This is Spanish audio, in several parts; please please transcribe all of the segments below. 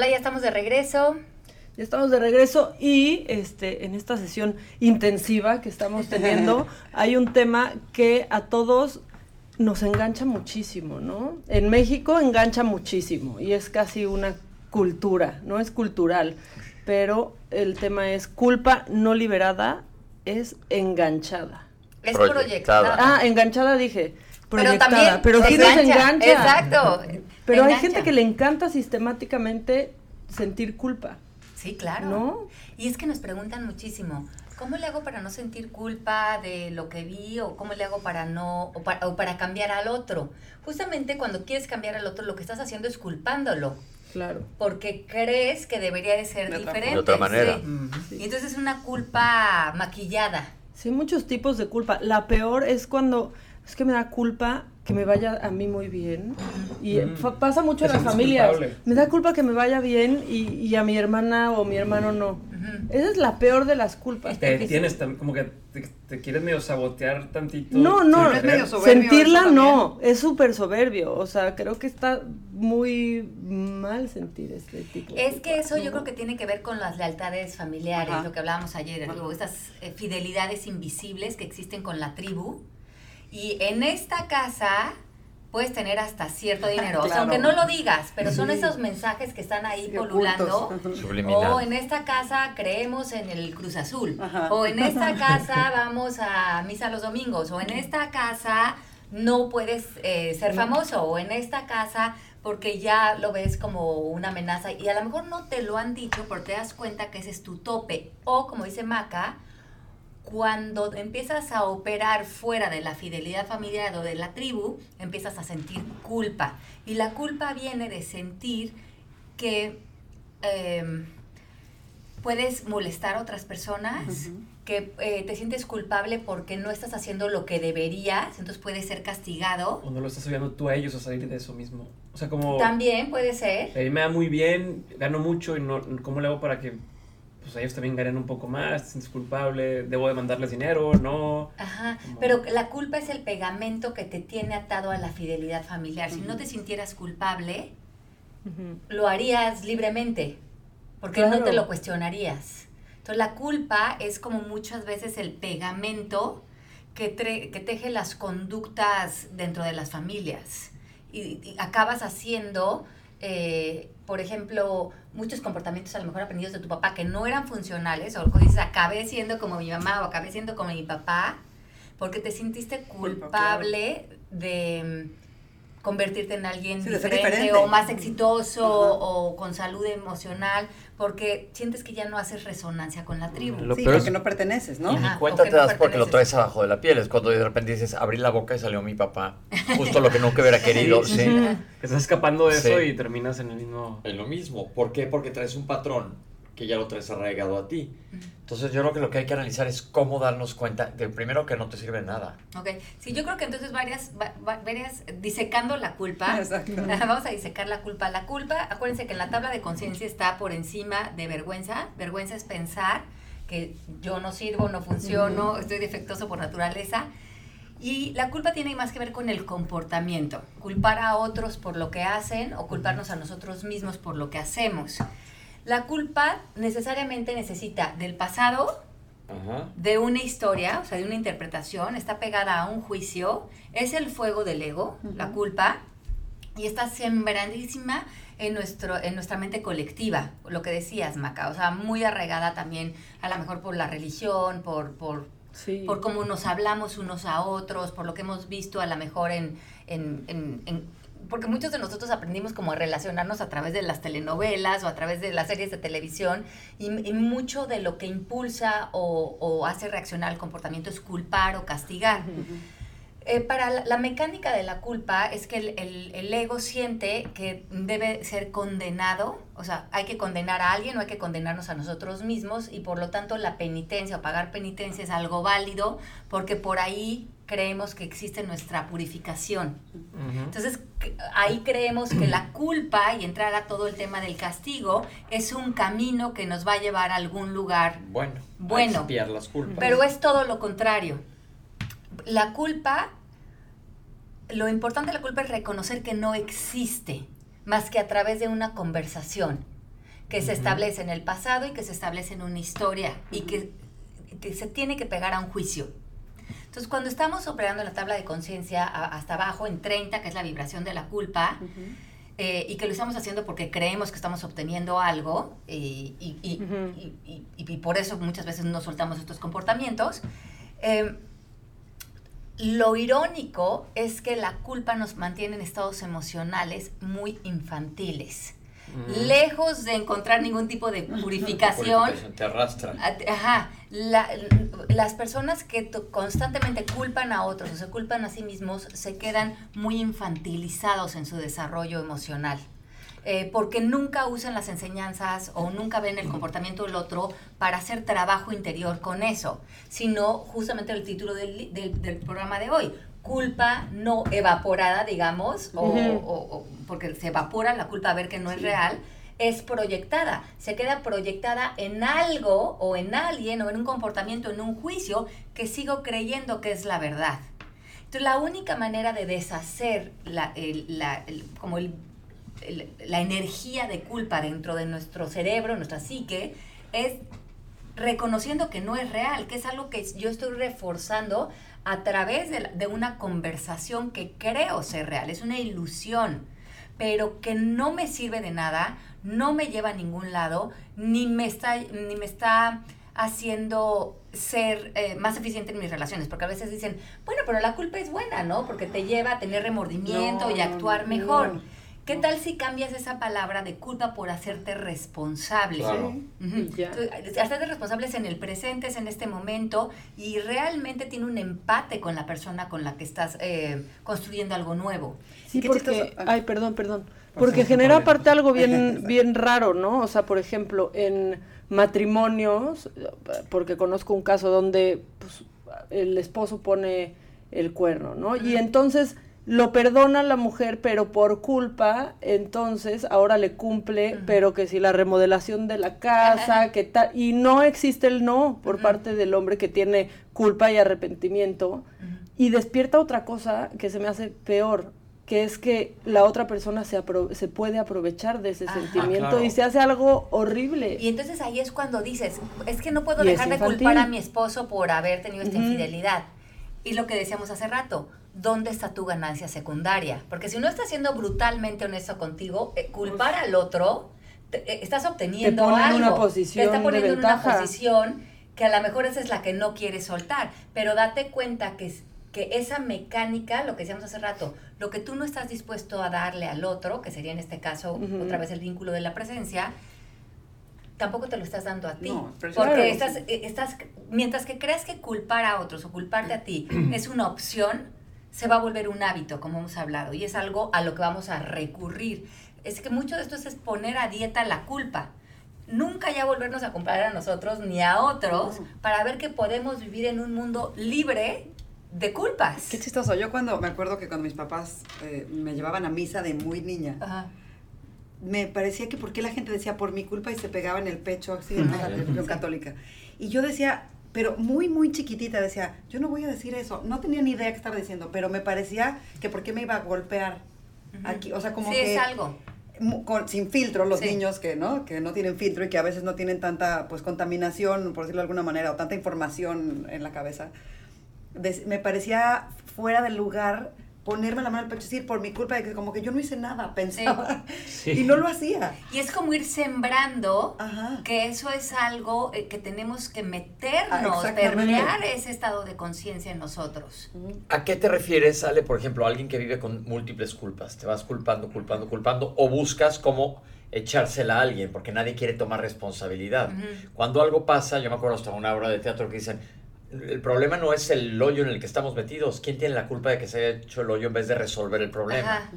Hola, ya estamos de regreso. Ya estamos de regreso y este en esta sesión intensiva que estamos teniendo hay un tema que a todos nos engancha muchísimo, ¿no? En México engancha muchísimo y es casi una cultura, no es cultural, pero el tema es culpa no liberada es enganchada. Es Proyectada. proyectada. Ah, enganchada dije. pero Proyectada, también pero sí nos engancha. Exacto. Pero hay Engancha. gente que le encanta sistemáticamente sentir culpa. Sí, claro. ¿No? Y es que nos preguntan muchísimo, ¿cómo le hago para no sentir culpa de lo que vi o cómo le hago para no o para, o para cambiar al otro? Justamente cuando quieres cambiar al otro, lo que estás haciendo es culpándolo, Claro. porque crees que debería de ser De diferente. De otra manera. sí. Y entonces es una culpa maquillada. Sí, muchos tipos de culpa. La peor es cuando es que me da culpa que me vaya a mí muy bien. Y Mm. fa- pasa mucho en las familias. Me da culpa que me vaya bien y, y a mi hermana o mi hermano no. Esa es la peor de las culpas. Te porque tienes tam- como que te, te quieres medio sabotear tantito. No, no, es medio soberbio sentirla no, es súper soberbio. O sea, creo que está muy mal sentir este tipo. de Es que eso yo creo que tiene que ver con las lealtades familiares, Ajá. lo que hablábamos ayer, estas eh, fidelidades invisibles que existen con la tribu. Y en esta casa puedes tener hasta cierto dinero, o sea, aunque no lo digas, pero son Sí. esos mensajes que están ahí Sí, polulando. Subliminal. O en esta casa creemos en el Cruz Azul. Ajá. O en esta casa vamos a misa los domingos. O en esta casa no puedes eh, ser famoso. O en esta casa porque ya lo ves como una amenaza. Y a lo mejor no te lo han dicho, pero te das cuenta que ese es tu tope. O como dice Maca, cuando empiezas a operar fuera de la fidelidad familiar o de la tribu, empiezas a sentir culpa. Y la culpa viene de sentir que em, puedes molestar a otras personas, que eh, te sientes culpable porque no estás haciendo lo que deberías, entonces puedes ser castigado. O no lo estás ayudando tú a ellos a salir de eso mismo. O sea, como. También puede ser. Me da muy bien, gano mucho y no, ¿cómo le hago para que pues ellos también ganen un poco más? ¿Te sientes culpable? ¿Debo de mandarles dinero? ¿No? Ajá, Como- pero la culpa es el pegamento que te tiene atado a la fidelidad familiar. Si no te sintieras culpable, lo harías libremente, porque Claro. no te lo cuestionarías. Entonces la culpa es como muchas veces el pegamento que, tre- que teje las conductas dentro de las familias y, y acabas haciendo, eh, por ejemplo, muchos comportamientos a lo mejor aprendidos de tu papá que no eran funcionales o dices, acabé siendo como mi mamá o acabé siendo como mi papá, porque te sintiste Culpa, culpable de mm, convertirte en alguien Sí, diferente, diferente. o más exitoso o con salud emocional, porque sientes que ya no haces resonancia con la tribu. Lo sí, peor porque es- no perteneces, ¿no? Y ni Ajá, cuenta te no das porque lo traes abajo de la piel. Es cuando de repente dices, abrí la boca y salió mi papá. Justo lo que nunca hubiera querido. Sí. Sí. Estás escapando de Sí. eso y terminas en el mismo. Es lo mismo. ¿Por qué? Porque traes un patrón que ya lo traes arraigado a ti. Entonces yo creo que lo que hay que analizar es cómo darnos cuenta de primero que no te sirve nada. Ok, sí, yo creo que entonces varias, va- va- varias, disecando la culpa, Exacto. vamos a disecar la culpa. La culpa, acuérdense que en la tabla de conciencia está por encima de vergüenza. Vergüenza es pensar que yo no sirvo, no funciono, estoy defectuoso por naturaleza. Y la culpa tiene más que ver con el comportamiento, culpar a otros por lo que hacen o culparnos a nosotros mismos por lo que hacemos. La culpa necesariamente necesita del pasado, Ajá. de una historia, o sea, de una interpretación, está pegada a un juicio, es el fuego del ego, la culpa, y está sembradísima en, nuestro, en nuestra mente colectiva, lo que decías, Maca, o sea, muy arraigada también, a lo mejor por la religión, por, por, Sí. por cómo nos hablamos unos a otros, por lo que hemos visto a lo mejor en, en, en- en- porque muchos de nosotros aprendimos como a relacionarnos a través de las telenovelas o a través de las series de televisión y, y mucho de lo que impulsa o, o hace reaccionar al comportamiento es culpar o castigar. Eh, para la, la mecánica de la culpa es que el, el- el ego siente que debe ser condenado, o sea, hay que condenar a alguien o hay que condenarnos a nosotros mismos y por lo tanto la penitencia o pagar penitencia es algo válido porque por ahí creemos que existe nuestra purificación. Entonces ahí creemos que la culpa y entrar a todo el tema del castigo es un camino que nos va a llevar a algún lugar Bueno. Bueno. A expiar las culpas. pero es todo lo contrario. La culpa, lo importante de la culpa es reconocer que no existe más que a través de una conversación. que se establece en el pasado y que se establece en una historia y que, que se tiene que pegar a un juicio. Entonces, cuando estamos operando la tabla de conciencia hasta abajo, en 30, que es la vibración de la culpa, eh, y que lo estamos haciendo porque creemos que estamos obteniendo algo, eh, y, y, y, por eso muchas veces no soltamos estos comportamientos, eh, lo irónico es que la culpa nos mantiene en estados emocionales muy infantiles. Lejos de encontrar ningún tipo de purificación. Te arrastra. Ajá. las personas que constantemente culpan a otros o se culpan a sí mismos se quedan muy infantilizados en su desarrollo emocional. Eh, porque nunca usan las enseñanzas o nunca ven el comportamiento del otro para hacer trabajo interior con eso, sino justamente el título del, del programa de hoy, culpa no evaporada, digamos, o, porque se evapora la culpa a ver que no es real, es proyectada. Se queda proyectada en algo o en alguien o en un comportamiento, en un juicio que sigo creyendo que es la verdad. Entonces, la única manera de deshacer la, como la energía de culpa dentro de nuestro cerebro, nuestra psique, es reconociendo que no es real, que es algo que yo estoy reforzando a través de, una conversación que creo ser real, es una ilusión, pero que no me sirve de nada, no me lleva a ningún lado, ni me está, ni me está haciendo ser eh, más eficiente en mis relaciones, porque a veces dicen, bueno, pero la culpa es buena, ¿no? Porque te lleva a tener remordimiento y actuar mejor. ¿Qué tal si cambias esa palabra de culpa por hacerte responsable? Claro. hacerte responsable es en el presente, es en este momento y realmente tiene un empate con la persona con la que estás eh, construyendo algo nuevo. Sí, porque, ay, perdón, perdón. Porque genera aparte algo bien, bien raro, ¿no? O sea, por ejemplo, en matrimonios, porque conozco un caso donde pues, el esposo pone el cuerno, ¿no? Y entonces lo perdona la mujer, pero por culpa, entonces ahora le cumple, pero que si la remodelación de la casa, que tal, y no existe el no por parte del hombre que tiene culpa y arrepentimiento, y despierta otra cosa que se me hace peor, que es que la otra persona se, se puede aprovechar de ese sentimiento y se hace algo horrible. Y entonces ahí es cuando dices, es que no puedo dejar de culpar a mi esposo por haber tenido esta infidelidad. Y lo que decíamos hace rato, ¿dónde está tu ganancia secundaria? Porque si no estás siendo brutalmente honesto contigo, eh, culpar al otro, eh, estás obteniendo te algo. Una posición te está poniendo en una posición que a lo mejor esa es la que no quieres soltar. Pero date cuenta que, que esa mecánica, lo que decíamos hace rato, lo que tú no estás dispuesto a darle al otro, que sería en este caso otra vez el vínculo de la presencia, tampoco te lo estás dando a ti. porque estás, eh, estás, mientras que creas que culpar a otros o culparte a ti es una opción, se va a volver un hábito, como hemos hablado, y es algo a lo que vamos a recurrir. Es que mucho de esto es poner a dieta la culpa. Nunca ya volvernos a comprar a nosotros ni a otros para ver que podemos vivir en un mundo libre de culpas. Qué chistoso. Yo cuando me acuerdo que cuando mis papás eh, me llevaban a misa de muy niña, me parecía que por qué la gente decía por mi culpa y se pegaba en el pecho así en la religión católica. Y yo decía, pero muy, muy chiquitita, decía, yo no voy a decir eso. No tenía ni idea que estaba diciendo, pero me parecía que por qué me iba a golpear aquí. O sea, como sí, que... es algo. sin filtro los niños que no que no tienen filtro y que a veces no tienen tanta pues contaminación por decirlo de alguna manera o tanta información en la cabeza me parecía fuera del lugar ponerme la mano al pecho y decir por mi culpa de que como que yo no hice nada, pensaba y no lo hacía. Y es como ir sembrando que eso es algo eh, que tenemos que meternos, ah, permear ese estado de conciencia en nosotros. ¿A qué te refieres, Ale, por ejemplo, alguien que vive con múltiples culpas? Te vas culpando, culpando, culpando o buscas como echársela a alguien porque nadie quiere tomar responsabilidad. Cuando algo pasa, yo me acuerdo hasta una obra de teatro que dicen, el problema no es el hoyo en el que estamos metidos. ¿Quién tiene la culpa de que se haya hecho el hoyo en vez de resolver el problema?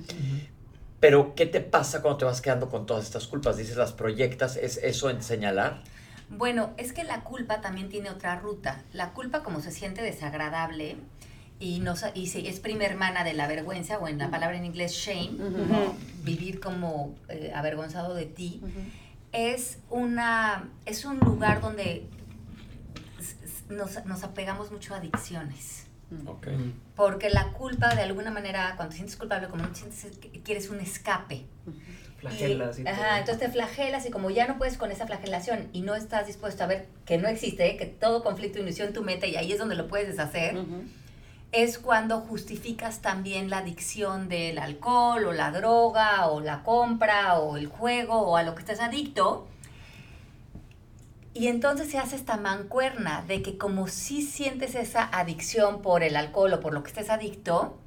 Pero, ¿qué te pasa cuando te vas quedando con todas estas culpas? Dices, las proyectas, ¿es eso en señalar? Bueno, es que la culpa también tiene otra ruta. La culpa, como se siente desagradable y, no, y es prima hermana de la vergüenza, o en la palabra en inglés shame, vivir como eh, avergonzado de ti, es, una, es un lugar donde nos, nos apegamos mucho a adicciones. Mm. Mm. Porque la culpa, de alguna manera, cuando te sientes culpable, como no sientes, quieres un escape. Flagelas. Y, ajá, entonces te flagelas y como ya no puedes con esa flagelación y no estás dispuesto a ver que no existe, que todo conflicto inició en tu mente y ahí es donde lo puedes deshacer, es cuando justificas también la adicción del alcohol o la droga o la compra o el juego o a lo que estés adicto. Y entonces se hace esta mancuerna de que como si sientes esa adicción por el alcohol o por lo que estés adicto,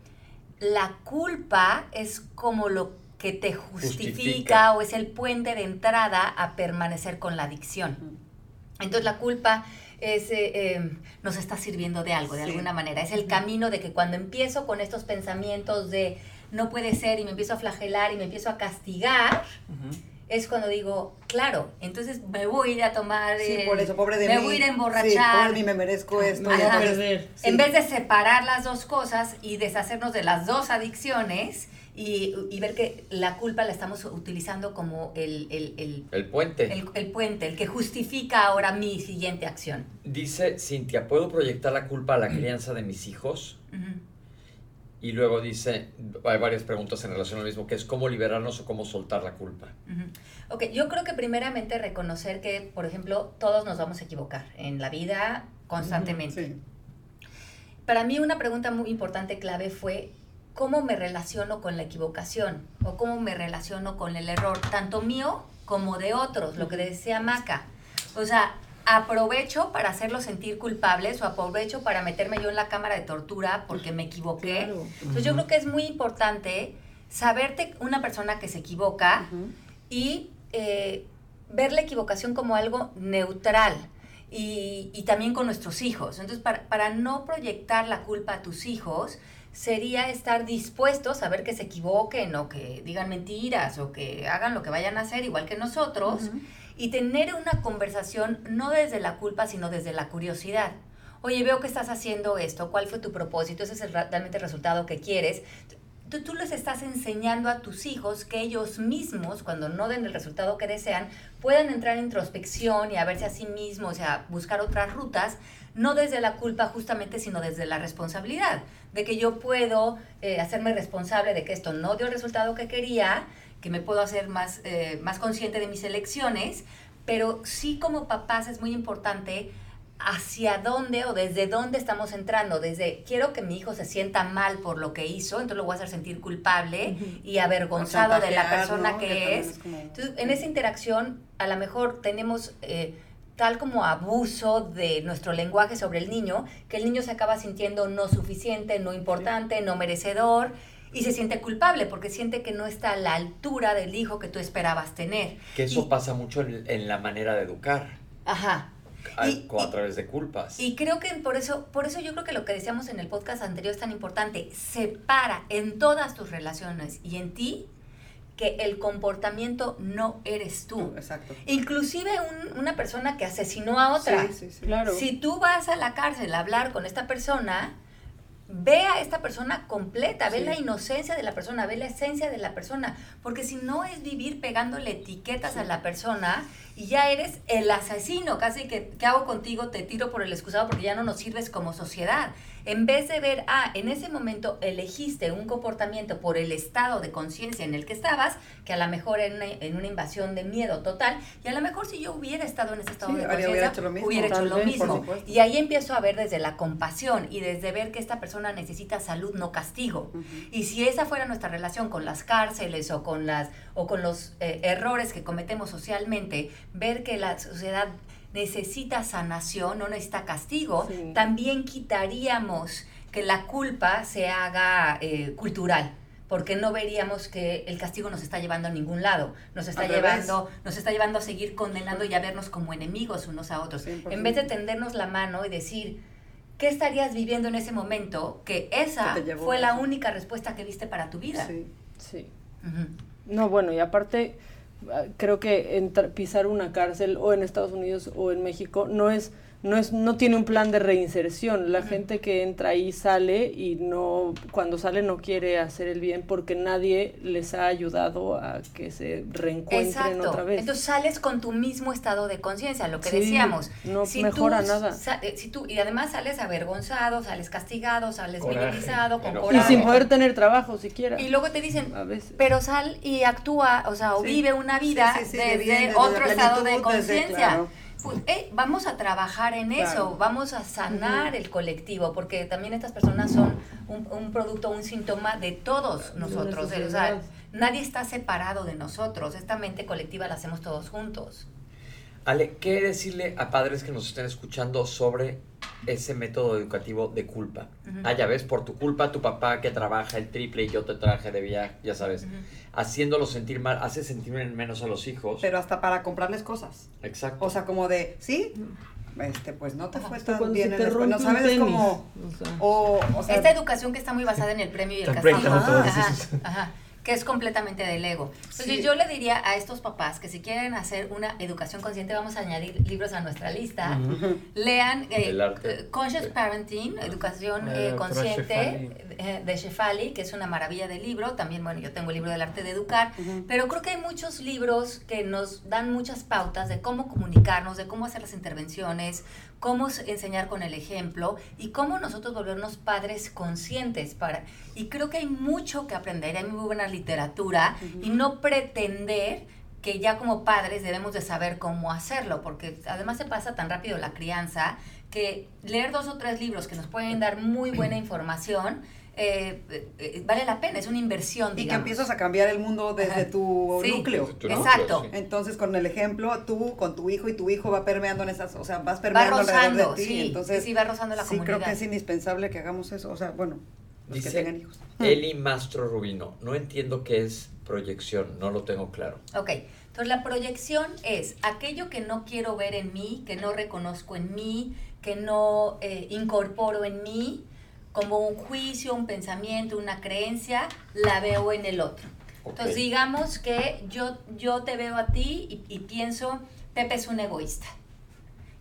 la culpa es como lo que te justifica, o es el puente de entrada a permanecer con la adicción. Entonces la culpa es, eh, em, nos está sirviendo de algo, de alguna manera. Es el camino de que cuando empiezo con estos pensamientos de no puede ser y me empiezo a flagelar y me empiezo a castigar, es cuando digo, claro, entonces me voy a ir a tomar. Sí, por eso, pobre de me mí. voy a ir a emborrachar. Sí, me merezco esto. En vez de separar las dos cosas y deshacernos de las dos adicciones y, y, ver que la culpa la estamos utilizando como el, el, el, puente. El, puente, el que justifica ahora mi siguiente acción. Dice Cintia, ¿puedo proyectar la culpa a la crianza de mis hijos? Y luego dice, hay varias preguntas en relación al mismo, que es cómo liberarnos o cómo soltar la culpa. Ok, yo creo que primeramente reconocer que, por ejemplo, todos nos vamos a equivocar en la vida constantemente. Para mí una pregunta muy importante, clave, fue cómo me relaciono con la equivocación o cómo me relaciono con el error, tanto mío como de otros, lo que decía Maca. O sea, aprovecho para hacerlos sentir culpables o aprovecho para meterme yo en la cámara de tortura porque me equivoqué. Entonces yo creo que es muy importante saberte una persona que se equivoca y eh, ver la equivocación como algo neutral. Y, y también con nuestros hijos. Entonces, para, para no proyectar la culpa a tus hijos, sería estar dispuestos a ver que se equivoquen o que digan mentiras o que hagan lo que vayan a hacer igual que nosotros y tener una conversación no desde la culpa sino desde la curiosidad. Oye, veo que estás haciendo esto, ¿cuál fue tu propósito? ¿Ese es realmente el resultado que quieres? Tú, tú, les estás enseñando a tus hijos que ellos mismos, cuando no den el resultado que desean, puedan entrar en introspección y a verse a sí mismos, o sea, buscar otras rutas, no desde la culpa justamente, sino desde la responsabilidad, de que yo puedo eh, hacerme responsable de que esto no dio el resultado que quería, que me puedo hacer más, eh, más consciente de mis elecciones, pero sí como papás es muy importante hacia dónde o desde dónde estamos entrando, desde quiero que mi hijo se sienta mal por lo que hizo, entonces lo voy a hacer sentir culpable y avergonzado de la persona que es. Entonces, en esa interacción, a lo mejor tenemos eh, tal como abuso de nuestro lenguaje sobre el niño, que el niño se acaba sintiendo no suficiente, no importante, no merecedor y se siente culpable porque siente que no está a la altura del hijo que tú esperabas tener. Que eso pasa mucho en, la manera de educar. Ajá. A, a través de culpas. Y creo que por eso, por eso yo creo que lo que decíamos en el podcast anterior es tan importante. Separa en todas tus relaciones y en ti que el comportamiento no eres tú. Exacto. Inclusive una persona que asesinó a otra. Sí, sí, claro. Si tú vas a la cárcel a hablar con esta persona, ve a esta persona completa, ve la inocencia de la persona, ve la esencia de la persona, porque si no es vivir pegándole etiquetas a la persona y ya eres el asesino, casi que, ¿qué hago contigo? Te tiro por el excusado porque ya no nos sirves como sociedad. En vez de ver, ah, en ese momento elegiste un comportamiento por el estado de conciencia en el que estabas, que a lo mejor en una, en una, invasión de miedo total, y a lo mejor si yo hubiera estado en ese estado de conciencia, hubiera hecho lo mismo. Hubiera hecho lo mismo. Y ahí empiezo a ver desde la compasión y desde ver que esta persona necesita salud, no castigo. Y si esa fuera nuestra relación con las cárceles o con, las, o con los eh, errores que cometemos socialmente, ver que la sociedad necesita sanación, no necesita castigo, también quitaríamos que la culpa se haga eh, cultural porque no veríamos que el castigo nos está llevando a ningún lado, nos está llevando, nos está llevando a seguir condenando y a vernos como enemigos unos a otros. En vez de tendernos la mano y decir, ¿qué estarías viviendo en ese momento? Que esa fue la única respuesta que viste para tu vida. Sí, sí. No, bueno, y aparte creo que pisar una cárcel o en Estados Unidos o en México no es no es no tiene un plan de reinserción. La gente que entra ahí sale y no cuando sale no quiere hacer el bien porque nadie les ha ayudado a que se reencuentren otra vez. Entonces sales con tu mismo estado de conciencia, lo que decíamos. No mejora nada. Eh, si tú, y además sales avergonzado, sales castigado, sales minimizado, con Y sin poder tener trabajo siquiera. Y luego te dicen, pero sal y actúa, o sea, o vive una vida desde, otro estado de conciencia. Pues, eh, vamos a trabajar en eso, vamos a sanar el colectivo, porque también estas personas son un, un producto, un síntoma de todos nosotros. o sea, nadie está separado de nosotros. Esta mente colectiva la hacemos todos juntos. Ale, ¿qué decirle a padres que nos estén escuchando sobre ese método educativo de culpa? Ah, ya ves, por tu culpa tu papá que trabaja el triple y yo te traje de viaje, ya sabes, haciendo sentir mal, hace sentir menos a los hijos. Pero hasta para comprarles cosas. Exacto. O sea, como de, ¿sí? este, pues no te fue tan bien en la No sabes cómo. O sea, Esta educación que está muy basada en el premio y el castigo. Ajá, ajá que es completamente del ego. Entonces yo le diría a estos papás que si quieren hacer una educación consciente, vamos a añadir libros a nuestra lista. Lean eh, eh, Conscious Parenting, Educación eh, Consciente de Shefali, que es una maravilla de libro. También, bueno, yo tengo el libro del arte de educar, pero creo que hay muchos libros que nos dan muchas pautas de cómo comunicarnos, de cómo hacer las intervenciones, cómo enseñar con el ejemplo y cómo nosotros volvernos padres conscientes para y creo que hay mucho que aprender, hay muy buena literatura y no pretender que ya como padres debemos de saber cómo hacerlo, porque además se pasa tan rápido la crianza que leer dos o tres libros que nos pueden dar muy buena información eh, eh, vale la pena, es una inversión. Y que empiezas a cambiar el mundo desde tu núcleo. Exacto. Entonces, con el ejemplo, tú con tu hijo y tu hijo va permeando en esas, o sea, vas permeando alrededor de ti. Sí, entonces, sí, va rozando la sí, creo que es indispensable que hagamos eso. O sea, bueno, los que tengan hijos. Eli Mastro Rubino, no entiendo qué es proyección, no lo tengo claro. Ok. Entonces la proyección es aquello que no quiero ver en mí, que no reconozco en mí, que no eh, incorporo en mí, como un juicio, un pensamiento, una creencia, la veo en el otro. Entonces digamos que yo, yo te veo a ti y, pienso, Pepe es un egoísta.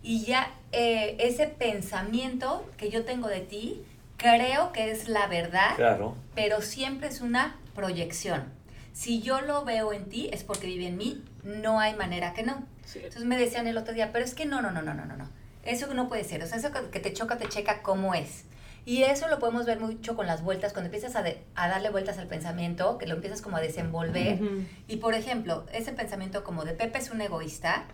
Y ya eh, ese pensamiento que yo tengo de ti, creo que es la verdad, claro. pero siempre es una proyección. Si yo lo veo en ti, es porque vive en mí, no hay manera que no. Entonces me decían el otro día, pero es que no, no, no, no, no, no. Eso no puede ser. O sea, eso que te choca, te checa cómo es. Y eso lo podemos ver mucho con las vueltas, cuando empiezas a, a darle vueltas al pensamiento, que lo empiezas como a desenvolver. Y por ejemplo, ese pensamiento como de Pepe es un egoísta,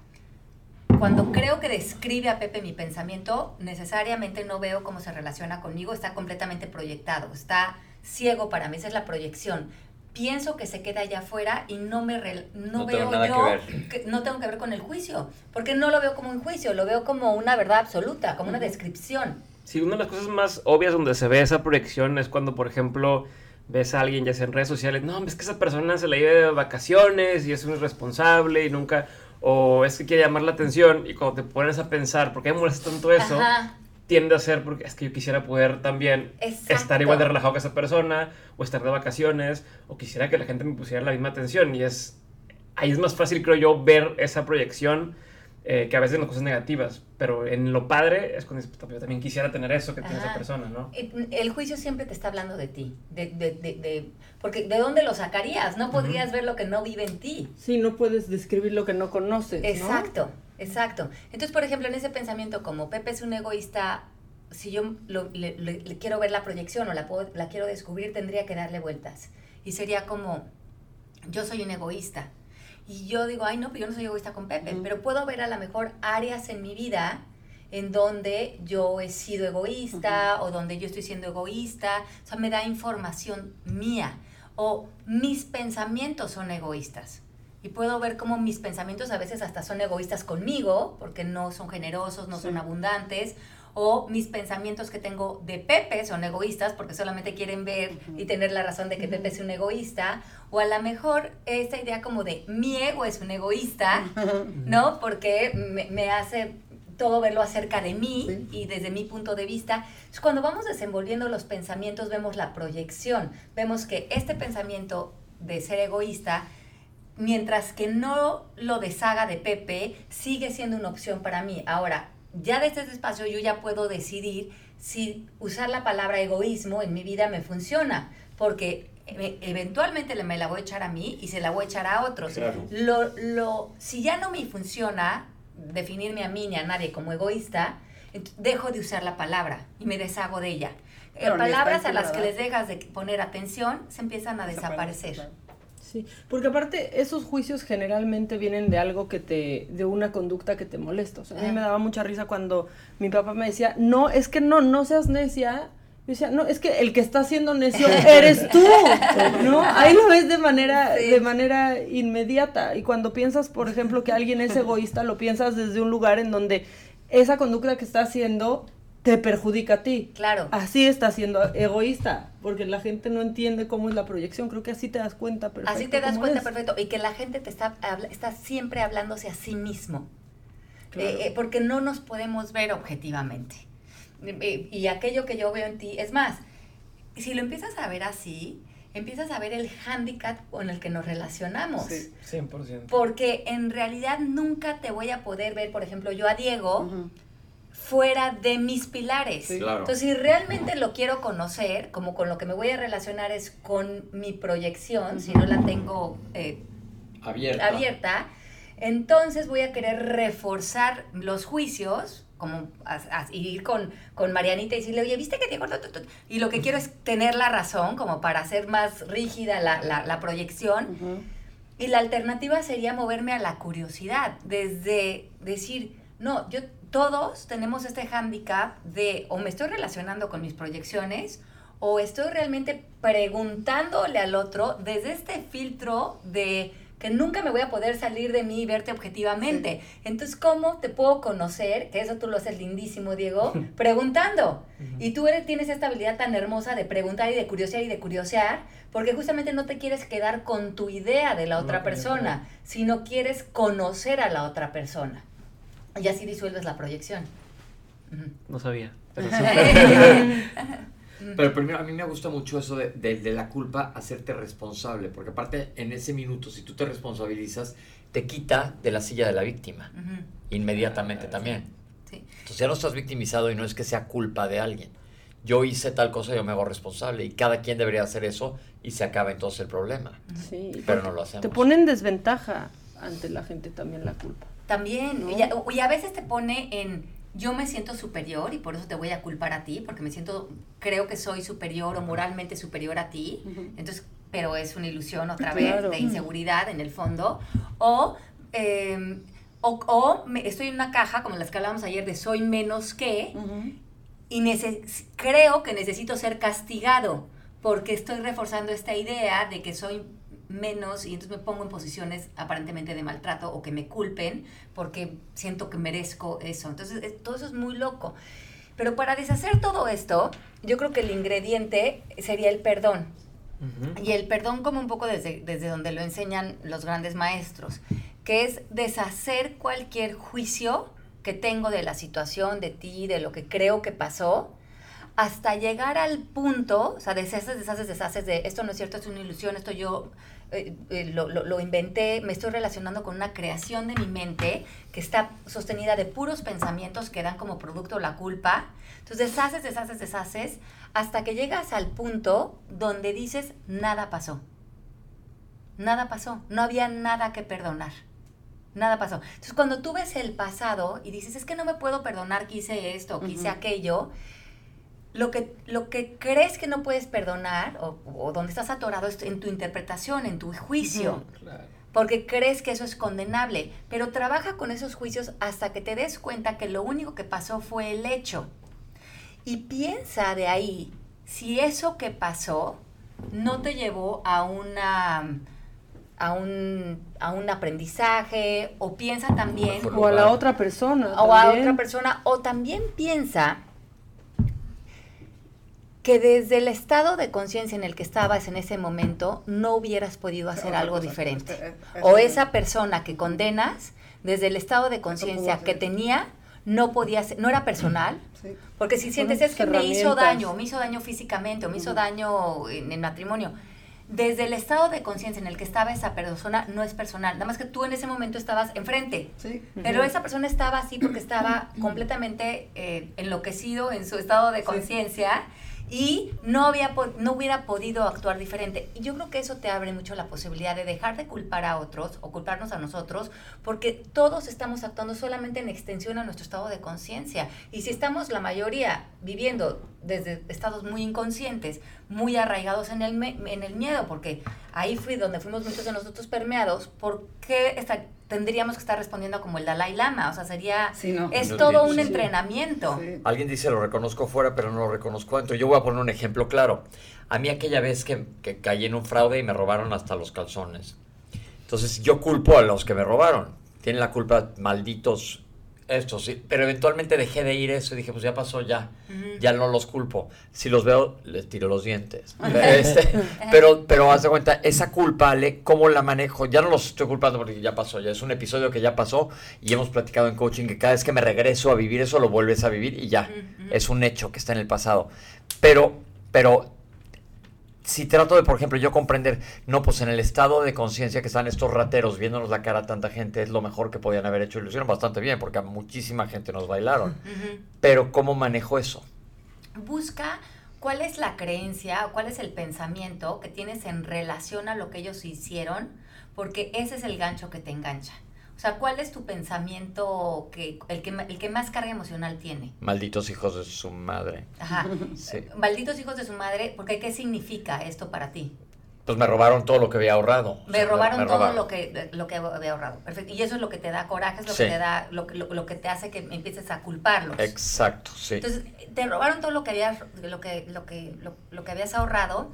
cuando creo que describe a Pepe mi pensamiento, necesariamente no veo cómo se relaciona conmigo, está completamente proyectado, está ciego para mí, esa es la proyección. Pienso que se queda allá afuera y no me no, veo yo, que no tengo que ver con el juicio, porque no lo veo como un juicio, lo veo como una verdad absoluta, como una descripción. Sí, una de las cosas más obvias donde se ve esa proyección es cuando, por ejemplo, ves a alguien, ya sea en redes sociales, no, es que esa persona se la lleva de vacaciones y es un irresponsable y nunca, o es que quiere llamar la atención y cuando te pones a pensar, ¿por qué me molesta tanto eso? Tiende a ser porque es que yo quisiera poder también estar igual de relajado que esa persona, o estar de vacaciones, o quisiera que la gente me pusiera la misma atención. Y es ahí es más fácil, creo yo, ver esa proyección eh, que a veces no cosas negativas, pero en lo padre es cuando yo también quisiera tener eso que tiene esa persona, ¿no? El juicio siempre te está hablando de ti, de, de, de, porque ¿de dónde lo sacarías? No podrías ver lo que no vive en ti. Sí, no puedes describir lo que no conoces. Exacto, exacto. Entonces, por ejemplo, en ese pensamiento como Pepe es un egoísta, si yo le, quiero ver la proyección o la, la quiero descubrir, tendría que darle vueltas. Y sería como, yo soy un egoísta y yo digo, ay, no, pero yo no soy egoísta con Pepe, pero puedo ver a lo mejor áreas en mi vida en donde yo he sido egoísta o donde yo estoy siendo egoísta. O sea, me da información mía. O mis pensamientos son egoístas. Y puedo ver cómo mis pensamientos a veces hasta son egoístas conmigo, porque no son generosos, no son abundantes, o mis pensamientos que tengo de Pepe son egoístas porque solamente quieren ver y tener la razón de que Pepe es un egoísta, o a lo mejor esta idea como de mi ego es un egoísta, ¿no? Porque me, hace todo verlo acerca de mí y desde mi punto de vista. cuando vamos desenvolviendo los pensamientos vemos la proyección, vemos que este pensamiento de ser egoísta mientras que no lo deshaga de Pepe, sigue siendo una opción para mí. Ahora, ya desde ese espacio yo ya puedo decidir si usar la palabra egoísmo en mi vida me funciona, porque e, eventualmente me la voy a echar a mí y se la voy a echar a otros. Lo, lo, si ya no me funciona definirme a mí ni a nadie como egoísta, dejo de usar la palabra y me deshago de ella. Eh, palabras a las que les dejas de poner atención se empiezan a desaparecer. Sí, porque aparte esos juicios generalmente vienen de algo que te, de una conducta que te molesta. O sea, a mí me daba mucha risa cuando mi papá me decía, no, es que no, no seas necia. Yo decía, no, es que el que está siendo necio eres tú, ¿no? Ahí lo ves de manera, de manera inmediata. Y cuando piensas, por ejemplo, que alguien es egoísta, lo piensas desde un lugar en donde esa conducta que está haciendo te perjudica a ti. Claro. Así está siendo egoísta, porque la gente no entiende cómo es la proyección. Creo que así te das cuenta perfecto. Así te das cuenta perfecto. Y que la gente te está, está siempre hablándose a sí mismo. Eh, eh, porque no nos podemos ver objetivamente. Eh, y aquello que yo veo en ti, es más, si lo empiezas a ver así, empiezas a ver el hándicap con el que nos relacionamos. Sí, 100%. Porque en realidad nunca te voy a poder ver, por ejemplo, yo a Diego fuera de mis pilares. Entonces, si realmente lo quiero conocer, como con lo que me voy a relacionar es con mi proyección, si no la tengo eh, abierta. abierta, entonces voy a querer reforzar los juicios, como ir con, con Marianita y decirle, oye, ¿viste que Diego? Y lo que quiero es tener la razón, como para hacer más rígida la, la, proyección. Y la alternativa sería moverme a la curiosidad, desde decir, no, yo todos tenemos este hándicap de o me estoy relacionando con mis proyecciones o estoy realmente preguntándole al otro desde este filtro de que nunca me voy a poder salir de mí y verte objetivamente. Entonces, ¿cómo te puedo conocer? Que eso tú lo haces lindísimo, Diego, preguntando. Y tú eres, tienes esta habilidad tan hermosa de preguntar y de curiosear y de curiosear, porque justamente no te quieres quedar con tu idea de la otra persona, sino quieres conocer a la otra persona. Y así disuelves la proyección. No sabía. Pero, primero, a mí me gusta mucho eso de, de, la culpa, hacerte responsable, porque aparte en ese minuto, si tú te responsabilizas, te quita de la silla de la víctima, inmediatamente también. Sí. Entonces ya no estás victimizado y no es que sea culpa de alguien. Yo hice tal cosa, yo me hago responsable y cada quien debería hacer eso y se acaba entonces el problema. Sí, pero no lo hacemos. Te pone en desventaja ante la gente también la culpa. También, y, a, veces te pone en yo me siento superior y por eso te voy a culpar a ti, porque me siento, creo que soy superior o moralmente superior a ti, entonces, pero es una ilusión otra vez de inseguridad en el fondo, o, em, o, estoy en una caja, como las que hablábamos ayer, de soy menos que, y creo que necesito ser castigado, porque estoy reforzando esta idea de que soy menos y entonces me pongo en posiciones aparentemente de maltrato o que me culpen porque siento que merezco eso. Entonces, todo eso es muy loco. Pero para deshacer todo esto, yo creo que el ingrediente sería el perdón. Y el perdón como un poco desde, desde donde lo enseñan los grandes maestros, que es deshacer cualquier juicio que tengo de la situación, de ti, de lo que creo que pasó, hasta llegar al punto, o sea, deshaces, deshaces, deshaces de esto no es cierto, es una ilusión, esto yo eh, eh, lo, lo, inventé, me estoy relacionando con una creación de mi mente que está sostenida de puros pensamientos que dan como producto la culpa. Entonces deshaces, deshaces, deshaces, hasta que llegas al punto donde dices, nada pasó. Nada pasó, no había nada que perdonar. Nada pasó. Entonces cuando tú ves el pasado y dices, es que no me puedo perdonar que hice esto, que hice aquello, lo que, lo que crees que no puedes perdonar o, donde estás atorado es en tu interpretación, en tu juicio. Porque crees que eso es condenable. Pero trabaja con esos juicios hasta que te des cuenta que lo único que pasó fue el hecho. Y piensa de ahí si eso que pasó no te llevó a una a un, a un aprendizaje o piensa también o a la otra persona o a otra persona o también piensa que desde el estado de conciencia en el que estabas en ese momento no hubieras podido hacer algo diferente. Eh, eh, o esa persona que condenas, desde el estado de conciencia que tenía, no podía ser, no era personal, porque si sientes es que me hizo daño, me hizo daño físicamente, o me hizo daño en el matrimonio, desde el estado de conciencia en el que estaba esa persona no es personal, nada más que tú en ese momento estabas enfrente. Sí. Pero esa persona estaba así porque estaba completamente eh, enloquecido en su estado de conciencia y no, había no hubiera podido actuar diferente. Y yo creo que eso te abre mucho la posibilidad de dejar de culpar a otros o culparnos a nosotros, porque todos estamos actuando solamente en extensión a nuestro estado de conciencia. Y si estamos la mayoría viviendo desde estados muy inconscientes, muy arraigados en el, en el miedo, porque ahí fui donde fuimos muchos de nosotros permeados, ¿por qué tendríamos que estar respondiendo como el Dalai Lama? O sea, sería, es todo un entrenamiento. Alguien dice, lo reconozco fuera, pero no lo reconozco dentro. Yo voy a poner un ejemplo claro. A mí aquella vez que, que caí en un fraude y me robaron hasta los calzones. Entonces yo culpo a los que me robaron. Tienen la culpa malditos esto, sí. Pero eventualmente dejé de ir eso y dije, pues ya pasó, ya. Ya no los culpo. Si los veo, les tiro los dientes. Este, pero, pero haz de cuenta, esa culpa, Ale, ¿cómo la manejo? Ya no los estoy culpando porque ya pasó, ya es un episodio que ya pasó y hemos platicado en coaching que cada vez que me regreso a vivir eso, lo vuelves a vivir y ya. Es un hecho que está en el pasado. Pero, pero si trato de, por ejemplo, yo comprender, no, pues en el estado de conciencia que están estos rateros viéndonos la cara a tanta gente, es lo mejor que podían haber hecho y lo hicieron bastante bien, porque a muchísima gente nos bailaron. Pero, ¿cómo manejo eso? Busca cuál es la creencia o cuál es el pensamiento que tienes en relación a lo que ellos hicieron, porque ese es el gancho que te engancha. O sea, ¿cuál es tu pensamiento que el que el que más carga emocional tiene? Malditos hijos de su madre. Ajá. Sí. Malditos hijos de su madre, porque ¿qué significa esto para ti? Pues me robaron todo lo que había ahorrado. Me robaron todo lo que lo que había ahorrado. Perfecto. Y eso es lo que te da coraje, es lo que te da lo, lo, que te hace que empieces a culparlos. Exacto, sí. Entonces, te robaron todo lo que habías lo que lo que lo que habías ahorrado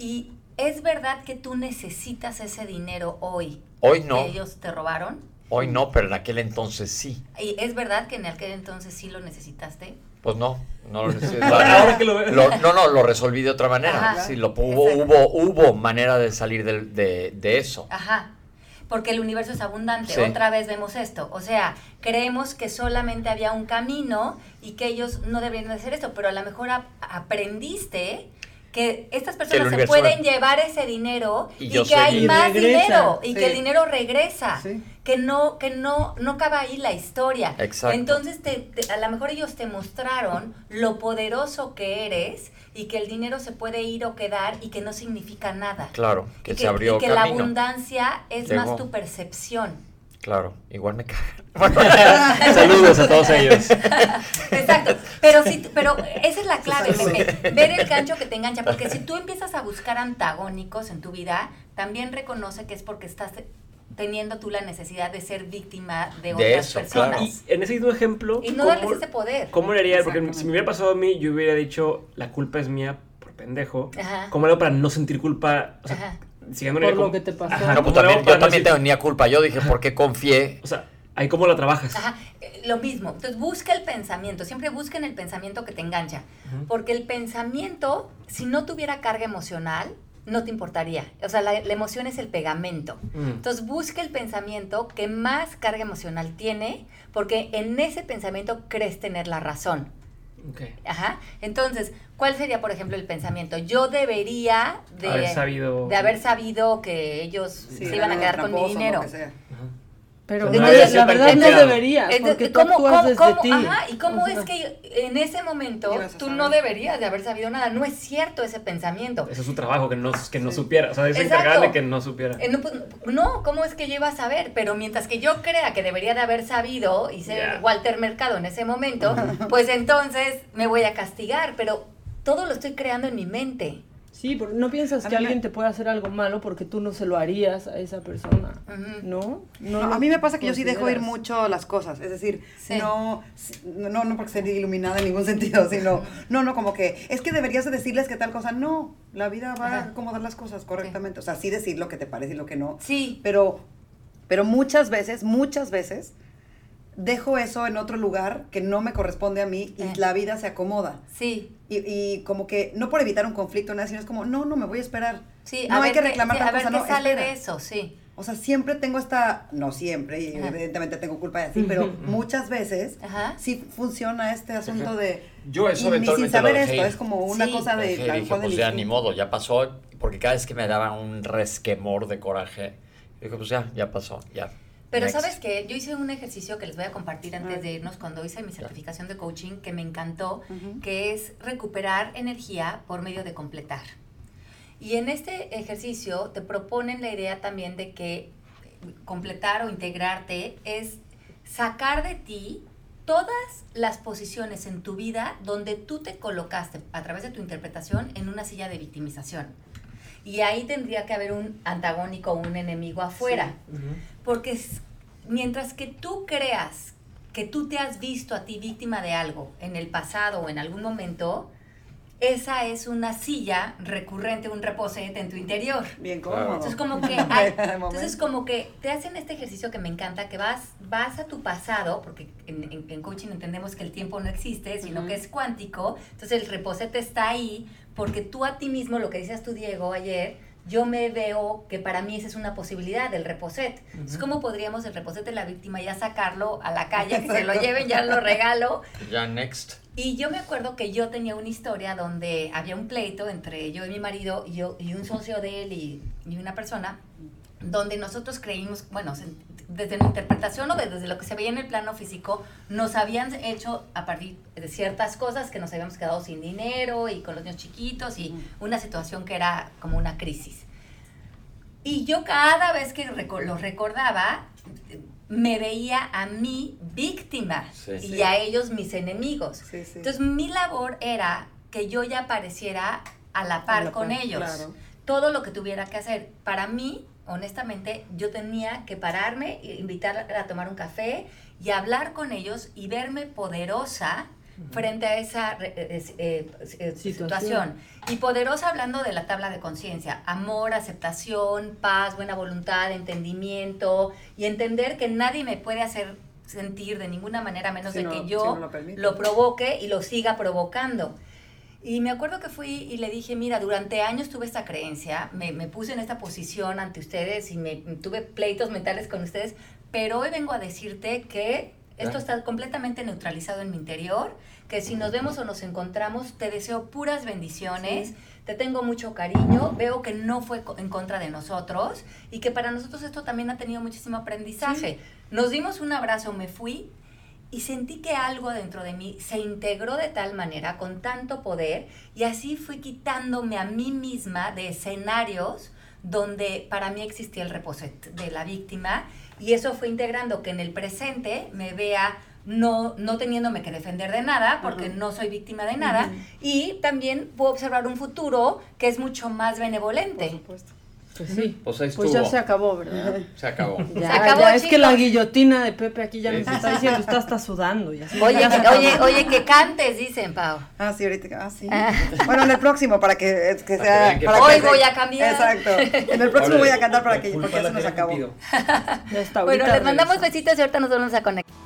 y es verdad que tú necesitas ese dinero hoy Hoy no. ellos te robaron. Hoy no, pero en aquel entonces sí. ¿Y es verdad que en aquel entonces sí lo necesitaste? Pues no, no lo Ahora que lo, no, no, lo resolví de otra manera. sí, lo, hubo, hubo, hubo manera de salir de, de, eso. Ajá. Porque el universo es abundante. Otra vez vemos esto. O sea, creemos que solamente había un camino y que ellos no deberían hacer esto, pero a lo mejor aprendiste que estas personas se pueden llevar ese dinero y, que hay más dinero y que el dinero regresa. Que no, que no, no acaba ahí la historia. Exacto. Entonces, te, a lo mejor ellos te mostraron lo poderoso que eres y que el dinero se puede ir o quedar y que no significa nada. Claro, que, se abrió Y que la abundancia es más tu percepción. Claro, igual me cagan. Saludos a todos ellos. Exacto, pero sí, pero esa es la clave, ver el gancho que te engancha, porque si tú empiezas a buscar antagónicos en tu vida, también reconoce que es porque estás teniendo tú la necesidad de ser víctima de, otras personas. Y en ese mismo ejemplo, y no darles ese poder. ¿Cómo le haría? Porque si me hubiera pasado a mí, yo hubiera dicho, la culpa es mía por pendejo. Ajá. ¿Cómo hago para no sentir culpa? O sea, por lo que te pasó. no, pues también, yo también tenía culpa. Yo dije, ¿por qué confié? O sea, ahí cómo la trabajas. Ajá, eh, lo mismo. Entonces, busca el pensamiento. Siempre busquen el pensamiento que te engancha. Porque el pensamiento, si no tuviera carga emocional, no te importaría. O sea, la, emoción es el pegamento. Mm. Entonces, busca el pensamiento que más carga emocional tiene, porque en ese pensamiento crees tener la razón. Okay. Ajá. Entonces, ¿cuál sería, por ejemplo, el pensamiento? Yo debería de haber sabido, de haber sabido que ellos se iban a quedar con mi dinero. Pero la verdad no debería, porque tú ¿cómo, cómo, ti. Ajá, y cómo es que en ese momento tú no deberías de haber sabido nada. No es cierto ese pensamiento. Ese es su trabajo, que no, que no supiera. O sea, es encargado de que no supiera. Eh, pues, no, ¿cómo es que yo iba a saber? Pero mientras que yo crea que debería de haber sabido y ser Walter Mercado en ese momento, pues entonces me voy a castigar. Pero todo lo estoy creando en mi mente. Sí, porque no piensas que alguien te puede hacer algo malo porque tú no se lo harías a esa persona, ¿no? No, a mí me pasa que yo sí dejo ir mucho las cosas, es decir, no, no, no porque ser iluminada en ningún sentido, sino, no, no, como que, es que deberías decirles que tal cosa, no, la vida va a acomodar las cosas correctamente, o sea, sí decir lo que te parece y lo que no. Sí. Pero, pero muchas veces, muchas veces, dejo eso en otro lugar que no me corresponde a mí y eh. la vida se acomoda. Sí. Y, como que, no por evitar un conflicto, nada, sino es como, no, no, me voy a esperar. Sí, no hay que reclamar sí, a ver qué no, sale de eso, sí. O sea, siempre tengo esta, no siempre, y evidentemente tengo culpa de así, pero muchas veces sí funciona este asunto de... Yo eso y, sin saber esto, es como una cosa de... dije, pues ya ni modo, ya pasó, porque cada vez que me daban un resquemor de coraje, digo, pues ya, ya pasó, ya. Pero sabes que yo hice un ejercicio que les voy a compartir antes de irnos cuando hice mi certificación de coaching que me encantó, que es recuperar energía por medio de completar. Y en este ejercicio te proponen la idea también de que completar o integrarte es sacar de ti todas las posiciones en tu vida donde tú te colocaste a través de tu interpretación en una silla de victimización. Y ahí tendría que haber un antagónico, un enemigo afuera. Porque mientras que tú creas que tú te has visto a ti víctima de algo en el pasado o en algún momento, esa es una silla recurrente, un reposete en tu interior. Bien cómodo. Entonces como que hay, entonces como que te hacen este ejercicio que me encanta, que vas, vas a tu pasado, porque en, en, coaching entendemos que el tiempo no existe, sino que es cuántico. Entonces el reposete está ahí porque tú a ti mismo, lo que decías tú Diego ayer, yo me veo que para mí esa es una posibilidad del reposet. Entonces, ¿cómo podríamos el reposet de la víctima ya sacarlo a la calle, que se lo lleven, ya lo regalo? Ya, next. Y yo me acuerdo que yo tenía una historia donde había un pleito entre yo y mi marido y, yo, y un socio de él y, y una persona, donde nosotros creímos, bueno, desde la interpretación o desde lo que se veía en el plano físico, nos habían hecho a partir de ciertas cosas que nos habíamos quedado sin dinero y con los niños chiquitos y una situación que era como una crisis. Y yo cada vez que lo recordaba, me veía a mí víctima y a ellos mis enemigos. Entonces mi labor era que yo ya apareciera a la par, con ellos. Todo lo que tuviera que hacer. Para mí, honestamente, yo tenía que pararme, invitar a tomar un café y hablar con ellos y verme poderosa frente a esa eh, eh, eh, situación. Y poderosa hablando de la tabla de conciencia, amor, aceptación, paz, buena voluntad, entendimiento y entender que nadie me puede hacer sentir de ninguna manera menos de que yo lo provoque y lo siga provocando. Y me acuerdo que fui y le dije, mira, durante años tuve esta creencia, me, me puse en esta posición ante ustedes y me, tuve pleitos mentales con ustedes, pero hoy vengo a decirte que esto está completamente neutralizado en mi interior, que si nos vemos o nos encontramos, te deseo puras bendiciones, te tengo mucho cariño, veo que no fue en contra de nosotros y que para nosotros esto también ha tenido muchísimo aprendizaje. Nos dimos un abrazo, me fui y sentí que algo dentro de mí se integró de tal manera, con tanto poder, y así fui quitándome a mí misma de escenarios donde para mí existía el reposet de la víctima, y eso fue integrando que en el presente me vea no, no teniéndome que defender de nada, porque no soy víctima de nada, y también puedo observar un futuro que es mucho más benevolente. Por supuesto. Pues sí. Pues, ahí pues ya se acabó, ¿verdad? Se acabó. Ya, se acabó, ya es que la guillotina de Pepe aquí ya nos está diciendo, está hasta sudando. Ya, oye, oye, oye, que cantes, dicen, Pau. Ah, sí, ahorita, ah, sí. bueno, en el próximo, para que, que sea... Para Hoy voy a cambiar. Exacto. En el próximo voy a cantar para que, porque ya se nos acabó. bueno, les mandamos besitos y ahorita nos vamos a conectar.